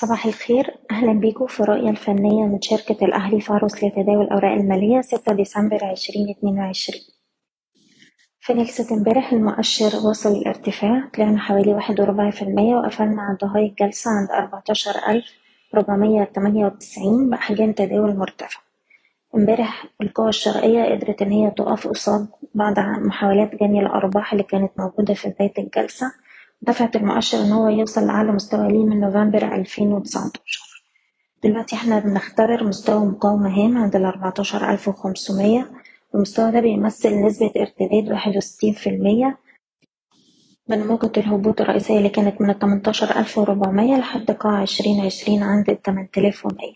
صباح الخير. أهلا بيكم في الرؤية الفنية من شركة الأهلي فاروس لتداول الأوراق المالية ستة ديسمبر عشرين اتنين وعشرين. في جلسة امبارح المؤشر وصل الارتفاع طلعنا حوالي واحد وربع في المية وقفلنا عند هاي الجلسة عند أربعتاشر ألف ربعمية تمانية وتسعين بأحجام تداول مرتفعة امبارح القوى الشرائية قدرت إن هي تقف قصاد بعض محاولات جني الأرباح اللي كانت موجودة في بداية الجلسة. دفعت المؤشر إن هو يوصل لأعلى مستوى ليه من نوفمبر ألفين وتسعتاشر. دلوقتي إحنا بنختبر مستوى مقاومة هام عند ألف وخمسمية المستوى ده بيمثل نسبة ارتداد واحد وستين في المية من موجة الهبوط الرئيسية اللي كانت من التمنتاشر ألف وربعمية لحد قاع عشرين عشرين عند التمن تلاف ومية.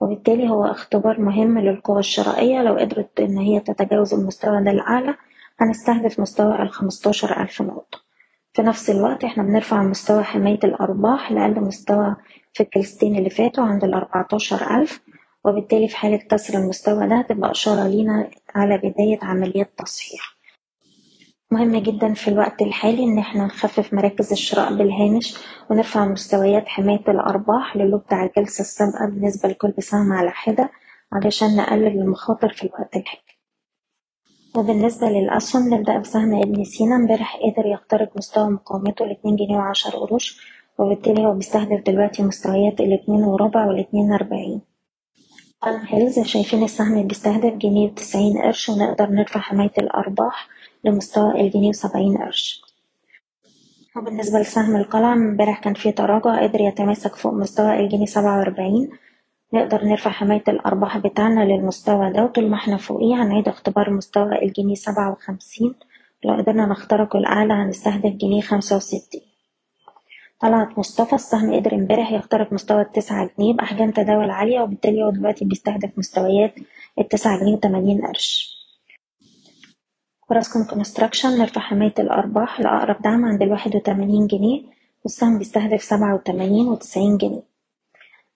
وبالتالي هو اختبار مهم للقوى الشرائية. لو قدرت إن هي تتجاوز المستوى ده الأعلى هنستهدف مستوى الخمستاشر ألف نقطة. في نفس الوقت إحنا بنرفع مستوى حماية الأرباح لأقل مستوى في الجلستين اللي فاتوا عند الأربعتاشر ألف وبالتالي في حالة كسر المستوى ده تبقى إشارة لينا على بداية عمليات تصحيح. مهم جدا في الوقت الحالي إن إحنا نخفف مراكز الشراء بالهامش ونرفع مستويات حماية الأرباح للو بتاع الجلسة السابقة بالنسبة لكل سهم على حدة علشان نقلل المخاطر في الوقت الحالي. وبالنسبة للأسهم نبدأ بسهم ابن سينا. امبارح قدر يخترق مستوى مقاومته الاتنين جنيه وعشر قروش وبالتالي هو بيستهدف دلوقتي مستويات الاتنين وربع والاتنين أربعين. بالم هيلز شايفين السهم بيستهدف جنيه وتسعين قرش ونقدر نرفع حماية الأرباح لمستوى الجنيه وسبعين قرش. وبالنسبة لسهم القلعة امبارح كان فيه تراجع قدر يتماسك فوق مستوى الجنيه سبعة وأربعين. نقدر نرفع حماية الأرباح بتاعنا للمستوى ده وطول ما إحنا فوقيه هنعيد اختبار مستوى الجنيه سبعة وخمسين. لو قدرنا نخترقه الأعلى هنستهدف جنيه خمسة وستين. طلعت مصطفى السهم قدر امبارح يخترق مستوى التسعة جنيه بأحجام تداول عالية وبالتالي هو دلوقتي بيستهدف مستويات التسعة جنيه وتمانين قرش. أوراسكوم كونستراكشن نرفع حماية الأرباح لأقرب دعم عند الواحد وتمانين جنيه والسهم بيستهدف سبعة وتمانين وتسعين جنيه.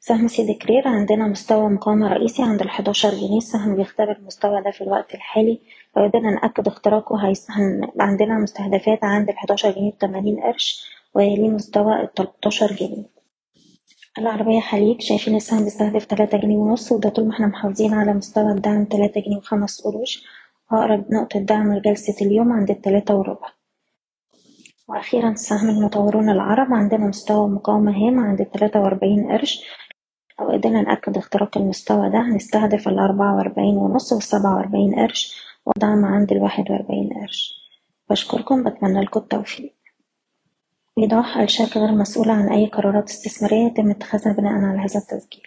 سهم سيدي كرير عندنا مستوى مقاومة رئيسي عند الحداشر جنيه. السهم بيختبر المستوى ده في الوقت الحالي. لو قدرنا نأكد اختراقه هيبقى عندنا مستهدفات عند الحداشر جنيه وتمانين قرش ويليه مستوى التلاتاشر جنيه. العربية خليج شايفين السهم بيستهدف تلاتة جنيه ونص وده طول ما إحنا محافظين على مستوى الدعم تلاتة جنيه وخمس قروش. وأقرب نقطة دعم لجلسة اليوم عند التلاتة وربع. وأخيرا سهم المطورون العرب عندنا مستوى مقاومة هام عند التلاتة وأربعين قرش. لو قدرنا نأكد اختراق المستوى ده هنستهدف الأربعة وأربعين ونص والسبعة وأربعين قرش ودعم عند الواحد وأربعين قرش. بشكركم بتمنى لكم التوفيق. إيضاح الشركة غير مسؤولة عن أي قرارات استثمارية يتم اتخاذها بناء على هذا التسجيل